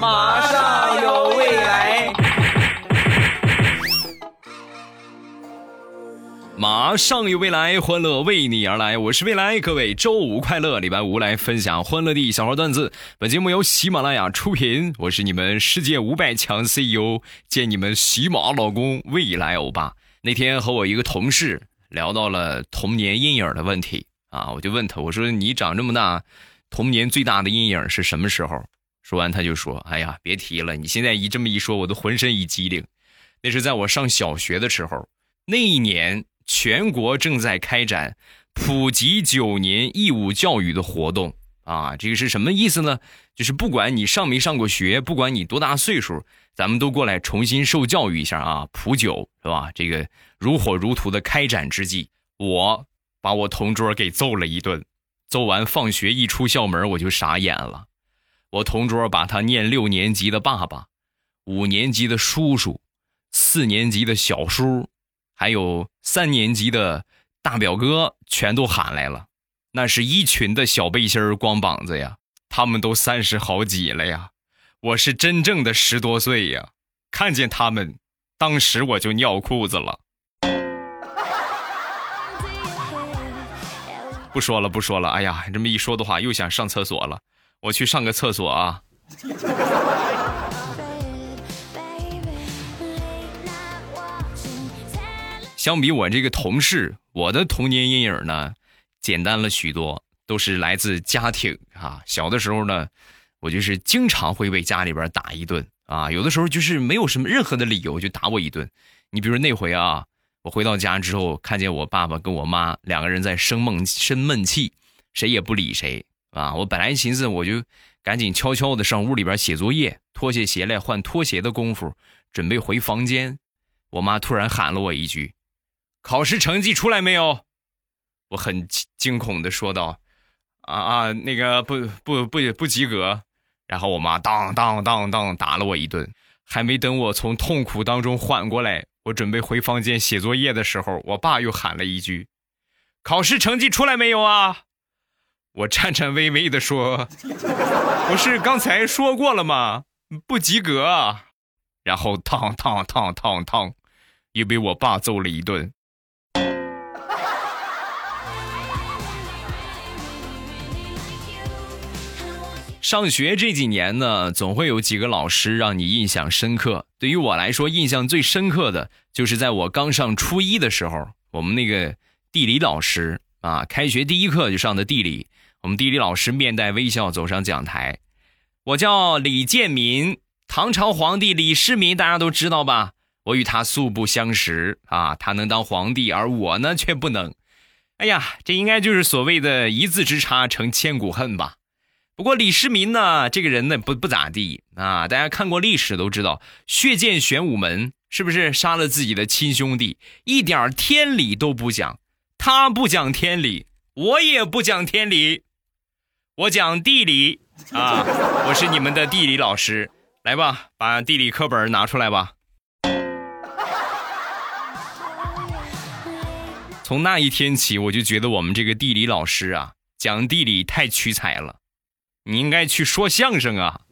马上有未来，马上有未来，欢乐为你而来。我是未来，各位周五快乐！礼拜五来分享欢乐的小花段子。本节目由喜马拉雅出品，我是你们世界五百强 CEO，见你们喜马老公未来欧巴。那天和我一个同事聊到了童年阴影的问题啊，我就问他，我说你长这么大，童年最大的阴影是什么时候？说完他就说：“哎呀，别提了！你现在一这么一说，我都浑身一激灵。那是在我上小学的时候，那一年全国正在开展普及九年义务教育的活动啊。这个是什么意思呢？就是不管你上没上过学，不管你多大岁数，咱们都过来重新受教育一下啊。普九是吧？这个如火如荼的开展之际，我把我同桌给揍了一顿。揍完放学一出校门，我就傻眼了。”我同桌把他念六年级的爸爸、五年级的叔叔、四年级的小叔，还有三年级的大表哥全都喊来了。那是一群的小背心光膀子呀，他们都三十好几了呀，我是真正的十多岁呀。看见他们，当时我就尿裤子了。不说了，不说了。哎呀，这么一说的话，又想上厕所了。我去上个厕所啊！相比我这个同事，我的童年阴影呢，简单了许多，都是来自家庭啊。小的时候呢，我就是经常会被家里边打一顿啊，有的时候就是没有什么任何的理由就打我一顿。你比如那回啊，我回到家之后，看见我爸爸跟我妈两个人在生闷生闷气，谁也不理谁。啊！我本来寻思，我就赶紧悄悄的上屋里边写作业，脱下鞋来换拖鞋的功夫，准备回房间。我妈突然喊了我一句：“考试成绩出来没有？”我很惊恐的说道：“啊啊，那个不不不不及格。”然后我妈当当当当打了我一顿。还没等我从痛苦当中缓过来，我准备回房间写作业的时候，我爸又喊了一句：“考试成绩出来没有啊？”我颤颤巍巍的说：“不是刚才说过了吗？不及格。”！”然后烫烫烫烫烫，又被我爸揍了一顿。上学这几年呢，总会有几个老师让你印象深刻。对于我来说，印象最深刻的就是在我刚上初一的时候，我们那个地理老师啊，开学第一课就上的地理。我们地理老师面带微笑走上讲台，我叫李建民，唐朝皇帝李世民，大家都知道吧？我与他素不相识啊，他能当皇帝，而我呢却不能。哎呀，这应该就是所谓的一字之差成千古恨吧？不过李世民呢，这个人呢不不咋地啊，大家看过历史都知道，血溅玄武门是不是杀了自己的亲兄弟，一点天理都不讲？他不讲天理，我也不讲天理。我讲地理啊，我是你们的地理老师，来吧，把地理课本拿出来吧。从那一天起，我就觉得我们这个地理老师啊，讲地理太屈才了，你应该去说相声啊。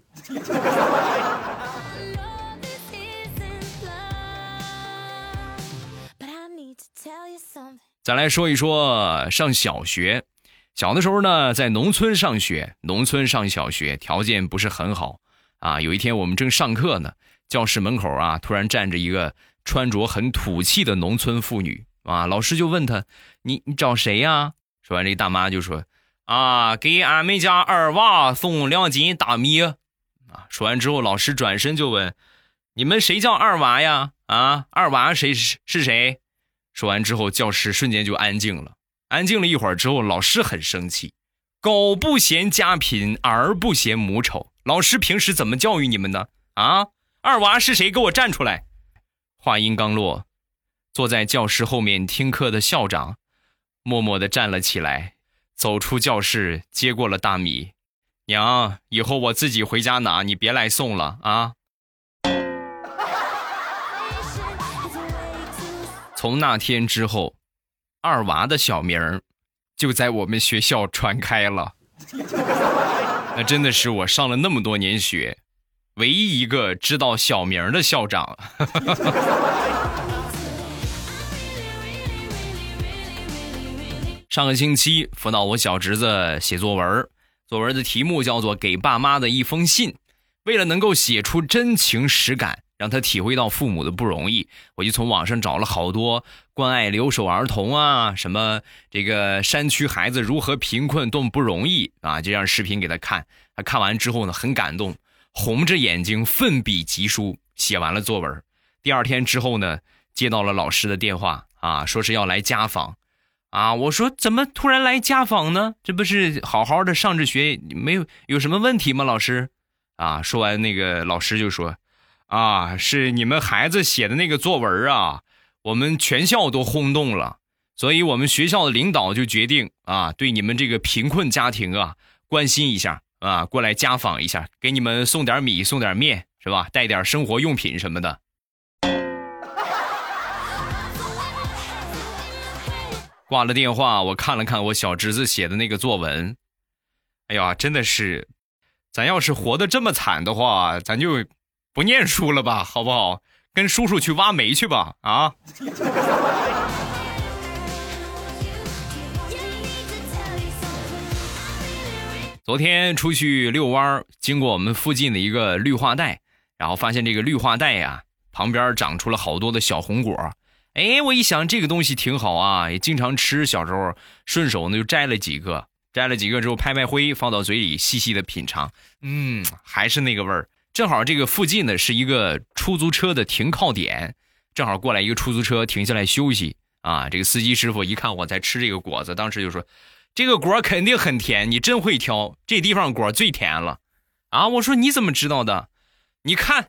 再来说一说上小学。小的时候呢，在农村上学，农村上小学条件不是很好啊。有一天我们正上课呢，教室门口啊，突然站着一个穿着很土气的农村妇女啊。老师就问她：“你你找谁呀？”说完，这大妈就说：“啊，给俺们家二娃送两斤大米。”啊，说完之后，老师转身就问：“你们谁叫二娃呀？啊，二娃谁是是谁？”说完之后，教室瞬间就安静了。安静了一会儿之后，老师很生气：“狗不嫌家贫，儿不嫌母丑。老师平时怎么教育你们的啊？二娃是谁？给我站出来！”话音刚落，坐在教室后面听课的校长默默的站了起来，走出教室，接过了大米。娘，以后我自己回家拿，你别来送了啊！从那天之后。二娃的小名儿就在我们学校传开了，那真的是我上了那么多年学，唯一一个知道小名的校长。上个星期辅导我小侄子写作文，作文的题目叫做《给爸妈的一封信》。为了能够写出真情实感，让他体会到父母的不容易，我就从网上找了好多关爱留守儿童啊，什么这个山区孩子如何贫困多么不容易啊，这样视频给他看。他看完之后呢，很感动，红着眼睛奋笔疾书，写完了作文。第二天之后呢，接到了老师的电话啊，说是要来家访。啊！我说怎么突然来家访呢？这不是好好的上着学，没有有什么问题吗？老师，啊！说完那个老师就说：“啊，是你们孩子写的那个作文啊，我们全校都轰动了，所以我们学校的领导就决定啊，对你们这个贫困家庭啊关心一下啊，过来家访一下，给你们送点米，送点面，是吧？带点生活用品什么的。”挂了电话，我看了看我小侄子写的那个作文，哎呀，真的是，咱要是活得这么惨的话，咱就不念书了吧，好不好？跟叔叔去挖煤去吧，啊！昨天出去遛弯儿经过我们附近的一个绿化带，然后发现这个绿化带呀，旁边长出了好多的小红果。哎，我一想这个东西挺好啊，也经常吃。小时候顺手呢就摘了几个，摘了几个之后拍拍灰，放到嘴里细细的品尝，嗯，还是那个味儿。正好这个附近呢是一个出租车的停靠点，正好过来一个出租车停下来休息啊。这个司机师傅一看我在吃这个果子，当时就说：“这个果肯定很甜，你真会挑，这地方果最甜了。”啊，我说你怎么知道的？你看，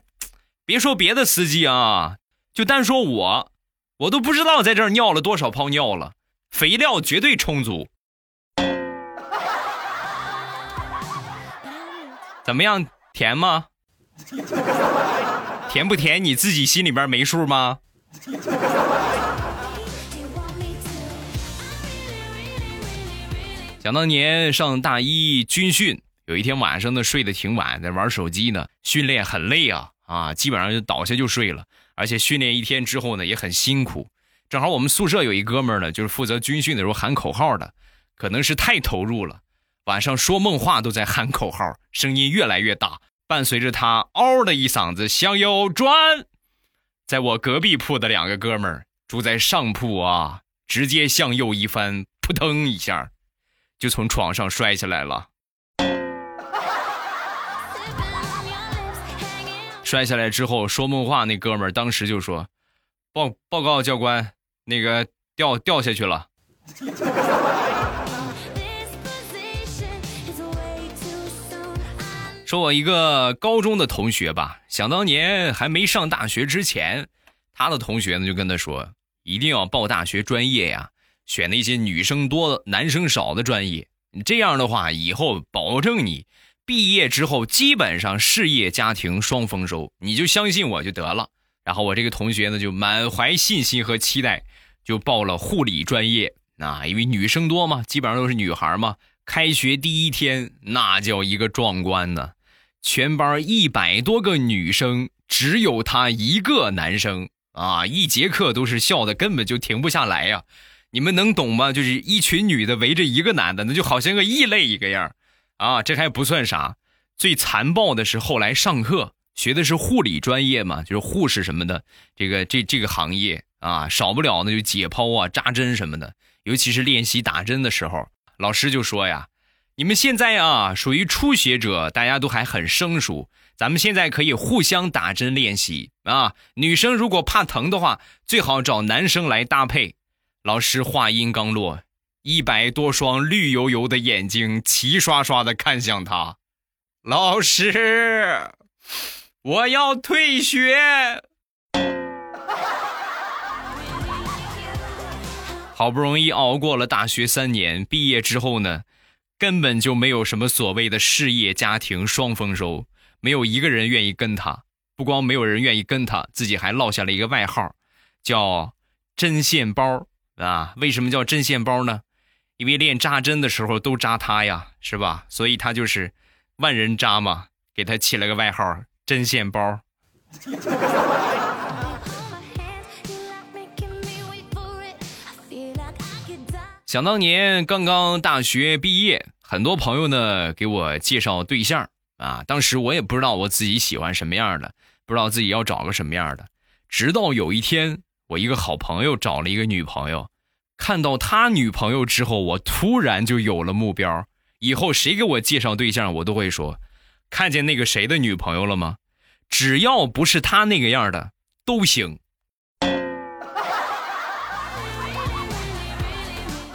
别说别的司机啊，就单说我。我都不知道在这儿尿了多少泡尿了，肥料绝对充足。怎么样，甜吗？甜不甜？你自己心里边没数吗？想当年上大一军训，有一天晚上呢，睡得挺晚，在玩手机呢，训练很累啊啊，基本上就倒下就睡了。而且训练一天之后呢，也很辛苦。正好我们宿舍有一哥们呢，就是负责军训的时候喊口号的，可能是太投入了，晚上说梦话都在喊口号，声音越来越大，伴随着他嗷的一嗓子向右转。在我隔壁铺的两个哥们儿住在上铺啊，直接向右一翻，扑腾一下，就从床上摔下来了。摔下来之后，说梦话那哥们儿当时就说：“报报告教官，那个掉掉下去了。”说我一个高中的同学吧，想当年还没上大学之前，他的同学呢就跟他说：“一定要报大学专业呀，选那些女生多、男生少的专业。这样的话，以后保证你。”毕业之后，基本上事业家庭双丰收，你就相信我就得了。然后我这个同学呢，就满怀信心和期待，就报了护理专业。啊，因为女生多嘛，基本上都是女孩嘛。开学第一天，那叫一个壮观呢，全班一百多个女生，只有他一个男生啊，一节课都是笑的，根本就停不下来呀。你们能懂吗？就是一群女的围着一个男的，那就好像个异类一个样。啊，这还不算啥，最残暴的是后来上课学的是护理专业嘛，就是护士什么的，这个这这个行业啊，少不了那就解剖啊、扎针什么的。尤其是练习打针的时候，老师就说呀：“你们现在啊属于初学者，大家都还很生疏，咱们现在可以互相打针练习啊。女生如果怕疼的话，最好找男生来搭配。”老师话音刚落。一百多双绿油油的眼睛齐刷刷的看向他，老师，我要退学。好不容易熬过了大学三年，毕业之后呢，根本就没有什么所谓的事业家庭双丰收，没有一个人愿意跟他。不光没有人愿意跟他，自己还落下了一个外号，叫“针线包”啊。为什么叫针线包呢？因为练扎针的时候都扎他呀，是吧？所以他就是万人扎嘛，给他起了个外号“针线包。想当年刚刚大学毕业，很多朋友呢给我介绍对象啊，当时我也不知道我自己喜欢什么样的，不知道自己要找个什么样的。直到有一天，我一个好朋友找了一个女朋友，看到他女朋友之后，我突然就有了目标。以后谁给我介绍对象，我都会说：“看见那个谁的女朋友了吗？只要不是他那个样的都行。”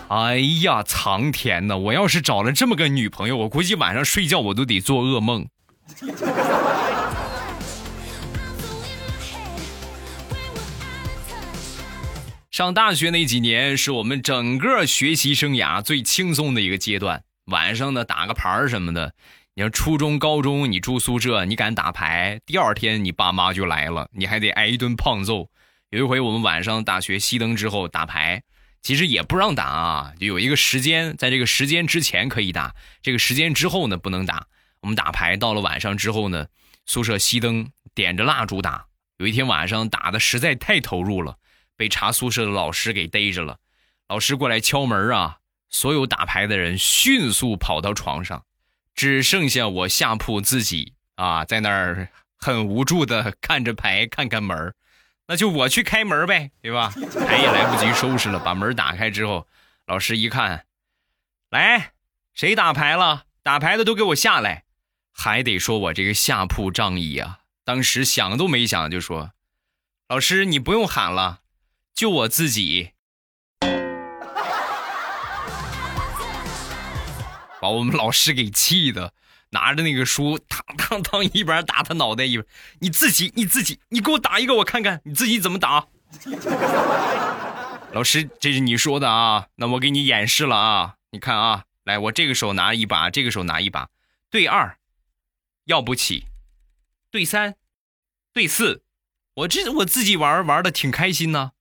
哎呀，苍天呐！我要是找了这么个女朋友，我估计晚上睡觉我都得做噩梦。上大学那几年是我们整个学习生涯最轻松的一个阶段，晚上呢打个牌什么的。你说初中、高中你住宿舍，你敢打牌，第二天你爸妈就来了，你还得挨一顿胖揍。有一回我们晚上大学熄灯之后打牌。其实也不让打啊，就有一个时间，在这个时间之前可以打，这个时间之后呢不能打。我们打牌到了晚上之后呢，宿舍熄灯，点着蜡烛打。有一天晚上打的实在太投入了，被查宿舍的老师给逮着了。老师过来敲门啊，所有打牌的人迅速跑到床上，只剩下我下铺自己啊，在那儿很无助的看着牌，看看门那就我去开门呗，对吧？牌也来不及收拾了，把门打开之后，老师一看，来，谁打牌了？打牌的都给我下来！还得说我这个下铺仗义啊，当时想都没想就说：“老师，你不用喊了，就我自己。”把我们老师给气的。拿着那个书，当当当，一边打他脑袋一边，你自己你自己，你给我打一个我看看，你自己怎么打？老师，这是你说的啊，那我给你演示了啊，你看啊，来，我这个手拿一把，这个手拿一把，对二，要不起，对三，对四，我这我自己玩玩的挺开心呢。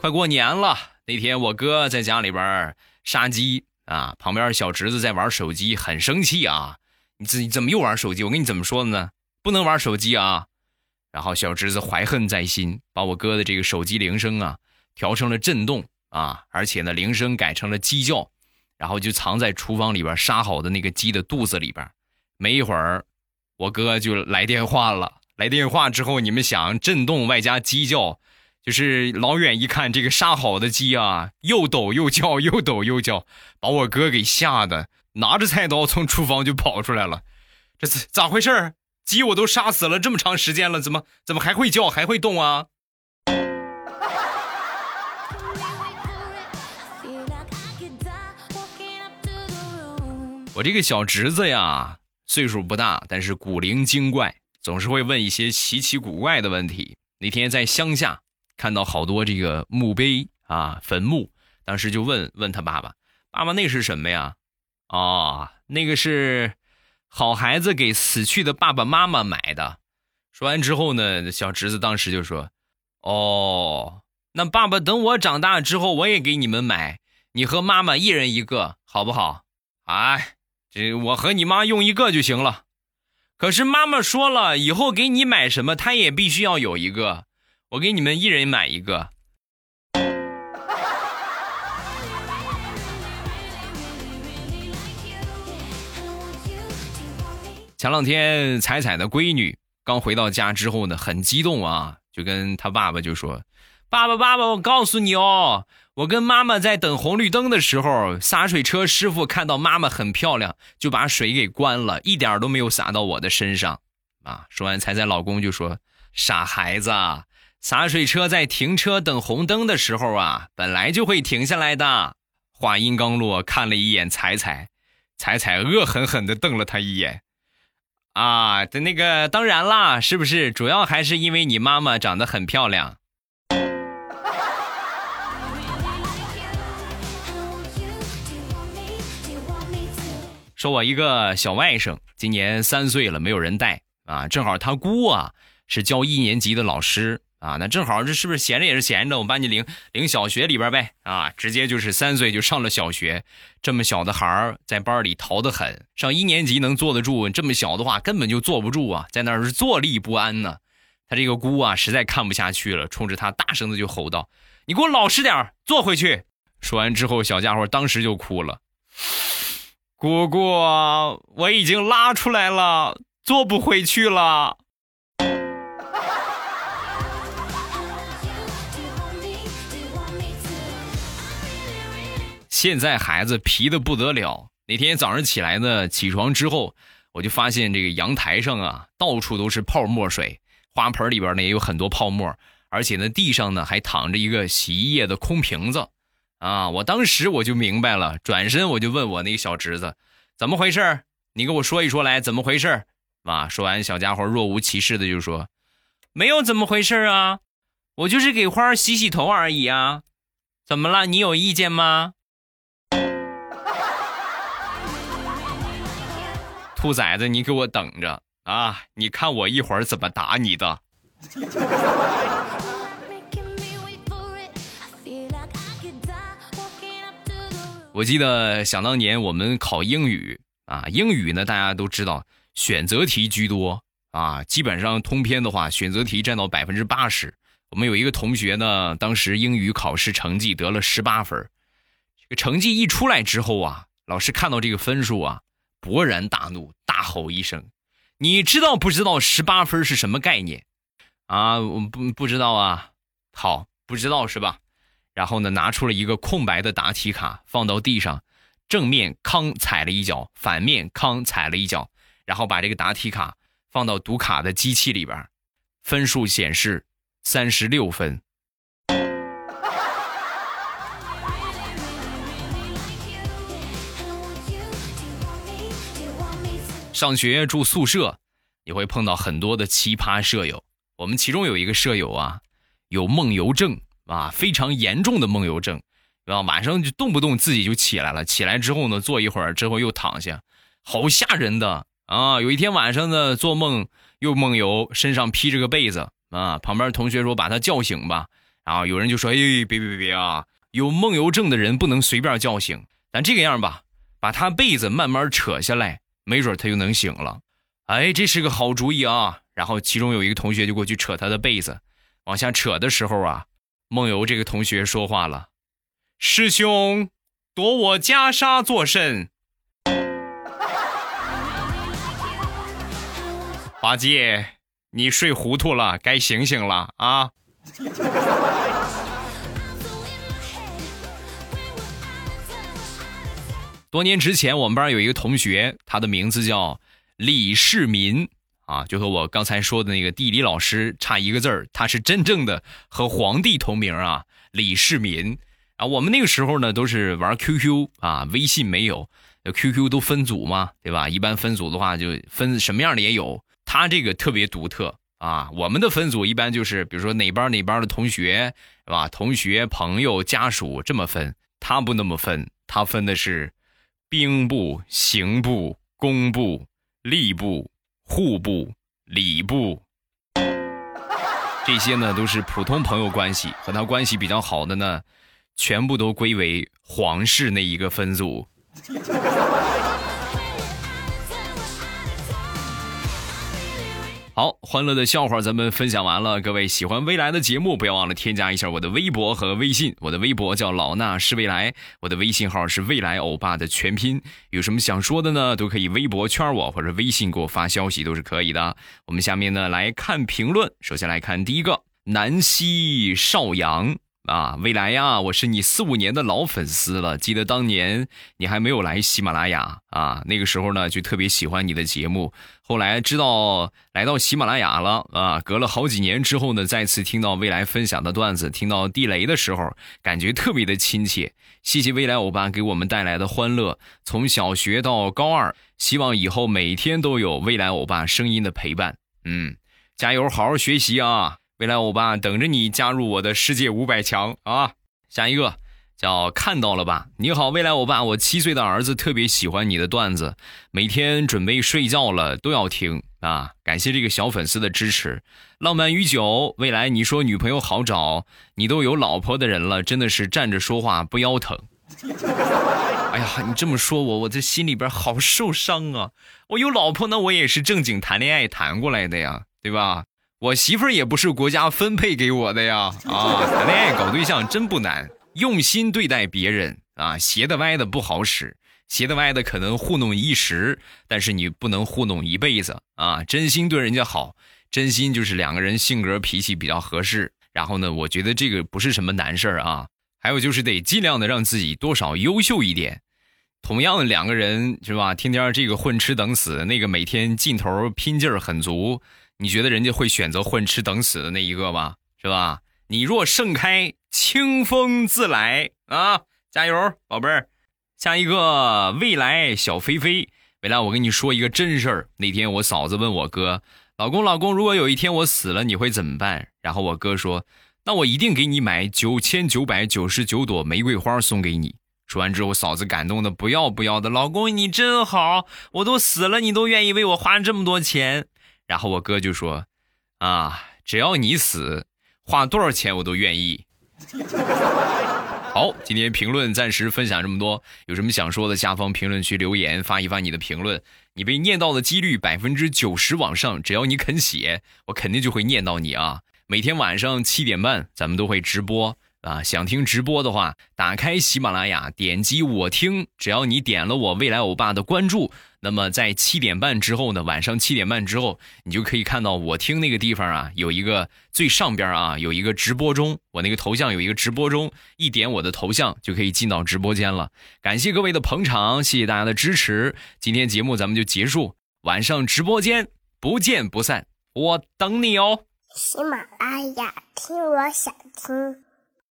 快过年了，那天我哥在家里边杀鸡啊，旁边小侄子在玩手机，很生气啊！你自己怎么又玩手机？我跟你怎么说的呢？不能玩手机啊！然后小侄子怀恨在心，把我哥的这个手机铃声啊调成了震动啊，而且呢铃声改成了鸡叫，然后就藏在厨房里边杀好的那个鸡的肚子里边。没一会儿，我哥就来电话了。来电话之后，你们想震动外加鸡叫。就是老远一看，这个杀好的鸡啊，又抖又叫，又抖又叫，把我哥给吓得拿着菜刀从厨房就跑出来了。这是咋回事儿鸡我都杀死了这么长时间了，怎么怎么还会叫还会动啊？我这个小侄子呀，岁数不大，但是古灵精怪，总是会问一些稀奇古怪的问题。那天在乡下。看到好多这个墓碑啊，坟墓，当时就问问他爸爸：“爸爸，那是什么呀？”哦，那个是好孩子给死去的爸爸妈妈买的。说完之后呢，小侄子当时就说：“哦，那爸爸等我长大之后，我也给你们买，你和妈妈一人一个，好不好？”哎，这我和你妈用一个就行了。可是妈妈说了，以后给你买什么，她也必须要有一个。我给你们一人买一个。前两天彩彩的闺女刚回到家之后呢，很激动啊，就跟他爸爸就说：“爸爸，爸爸，我告诉你哦，我跟妈妈在等红绿灯的时候，洒水车师傅看到妈妈很漂亮，就把水给关了，一点都没有洒到我的身上。”啊，说完彩彩老公就说：“傻孩子。”洒水车在停车等红灯的时候啊，本来就会停下来的。话音刚落，看了一眼彩彩，彩彩恶狠狠地瞪了他一眼。啊，的那个当然啦，是不是？主要还是因为你妈妈长得很漂亮。说我一个小外甥，今年三岁了，没有人带啊。正好他姑啊是教一年级的老师。啊，那正好这是不是闲着也是闲着，我把你领领小学里边呗啊，直接就是三岁就上了小学，这么小的孩儿在班里淘得很，上一年级能坐得住，这么小的话根本就坐不住啊，在那是坐立不安呢。他这个姑啊实在看不下去了，冲着他大声的就吼道：“你给我老实点坐回去！”说完之后，小家伙当时就哭了：“姑姑，我已经拉出来了，坐不回去了。”现在孩子皮的不得了。那天早上起来呢，起床之后，我就发现这个阳台上啊，到处都是泡沫水，花盆里边呢也有很多泡沫，而且呢，地上呢还躺着一个洗衣液的空瓶子。啊！我当时我就明白了，转身我就问我那个小侄子，怎么回事你给我说一说来，怎么回事啊！说完，小家伙若无其事的就说：“没有怎么回事啊，我就是给花洗洗头而已啊，怎么了？你有意见吗？”兔崽子，你给我等着啊！你看我一会儿怎么打你的。我记得想当年我们考英语啊，英语呢大家都知道选择题居多啊，基本上通篇的话选择题占到百分之八十。我们有一个同学呢，当时英语考试成绩得了十八分，这个成绩一出来之后啊，老师看到这个分数啊。勃然大怒，大吼一声：“你知道不知道十八分是什么概念？啊，我不不知道啊。好，不知道是吧？然后呢，拿出了一个空白的答题卡，放到地上，正面康踩了一脚，反面康踩了一脚，然后把这个答题卡放到读卡的机器里边，分数显示三十六分。”上学住宿舍，你会碰到很多的奇葩舍友。我们其中有一个舍友啊，有梦游症啊，非常严重的梦游症，啊，晚上就动不动自己就起来了，起来之后呢，坐一会儿之后又躺下，好吓人的啊！有一天晚上呢，做梦又梦游，身上披着个被子啊，旁边同学说把他叫醒吧，然后有人就说，哎，别别别啊，有梦游症的人不能随便叫醒，咱这个样吧，把他被子慢慢扯下来。没准他就能醒了，哎，这是个好主意啊！然后其中有一个同学就过去扯他的被子，往下扯的时候啊，梦游这个同学说话了：“师兄，夺我袈裟作甚？” 八戒，你睡糊涂了，该醒醒了啊！多年之前，我们班有一个同学，他的名字叫李世民啊，就和我刚才说的那个地理老师差一个字儿。他是真正的和皇帝同名啊，李世民啊。我们那个时候呢，都是玩 QQ 啊，微信没有，QQ 都分组嘛，对吧？一般分组的话，就分什么样的也有。他这个特别独特啊，我们的分组一般就是，比如说哪班哪班的同学，是吧？同学、朋友、家属这么分，他不那么分，他分的是。兵部、刑部、工部、吏部、户部、礼部，这些呢都是普通朋友关系，和他关系比较好的呢，全部都归为皇室那一个分组。好，欢乐的笑话咱们分享完了。各位喜欢未来的节目，不要忘了添加一下我的微博和微信。我的微博叫老衲是未来，我的微信号是未来欧巴的全拼。有什么想说的呢？都可以微博圈我，或者微信给我发消息，都是可以的。我们下面呢来看评论，首先来看第一个，南溪少阳。啊，未来呀，我是你四五年的老粉丝了。记得当年你还没有来喜马拉雅啊，那个时候呢就特别喜欢你的节目。后来知道来到喜马拉雅了啊，隔了好几年之后呢，再次听到未来分享的段子，听到地雷的时候，感觉特别的亲切。谢谢未来欧巴给我们带来的欢乐，从小学到高二，希望以后每天都有未来欧巴声音的陪伴。嗯，加油，好好学习啊！未来欧巴等着你加入我的世界五百强啊！下一个叫看到了吧？你好，未来欧巴，我七岁的儿子特别喜欢你的段子，每天准备睡觉了都要听啊！感谢这个小粉丝的支持。浪漫与酒，未来你说女朋友好找，你都有老婆的人了，真的是站着说话不腰疼。哎呀，你这么说我，我这心里边好受伤啊！我有老婆呢，我也是正经谈恋爱谈过来的呀，对吧？我媳妇儿也不是国家分配给我的呀！啊，谈恋爱搞对象真不难。用心对待别人啊，斜的歪的不好使，斜的歪的可能糊弄一时，但是你不能糊弄一辈子啊！真心对人家好，真心就是两个人性格脾气比较合适。然后呢，我觉得这个不是什么难事儿啊。还有就是得尽量的让自己多少优秀一点。同样的两个人是吧？天天这个混吃等死，那个每天劲头拼劲儿很足，你觉得人家会选择混吃等死的那一个吗？是吧？你若盛开，清风自来啊！加油，宝贝儿。下一个未来小飞飞，未来我跟你说一个真事儿。那天我嫂子问我哥：“老公，老公，如果有一天我死了，你会怎么办？”然后我哥说：“那我一定给你买九千九百九十九朵玫瑰花送给你。”说完之后，嫂子感动的不要不要的。老公，你真好，我都死了，你都愿意为我花这么多钱。然后我哥就说：“啊，只要你死。”花多少钱我都愿意。好，今天评论暂时分享这么多，有什么想说的，下方评论区留言发一发你的评论，你被念到的几率百分之九十往上，只要你肯写，我肯定就会念到你啊。每天晚上七点半，咱们都会直播。啊，想听直播的话，打开喜马拉雅，点击我听。只要你点了我未来欧巴的关注，那么在七点半之后呢，晚上七点半之后，你就可以看到我听那个地方啊，有一个最上边啊，有一个直播中，我那个头像有一个直播中，一点我的头像就可以进到直播间了。感谢各位的捧场，谢谢大家的支持。今天节目咱们就结束，晚上直播间不见不散，我等你哦。喜马拉雅听，我想听。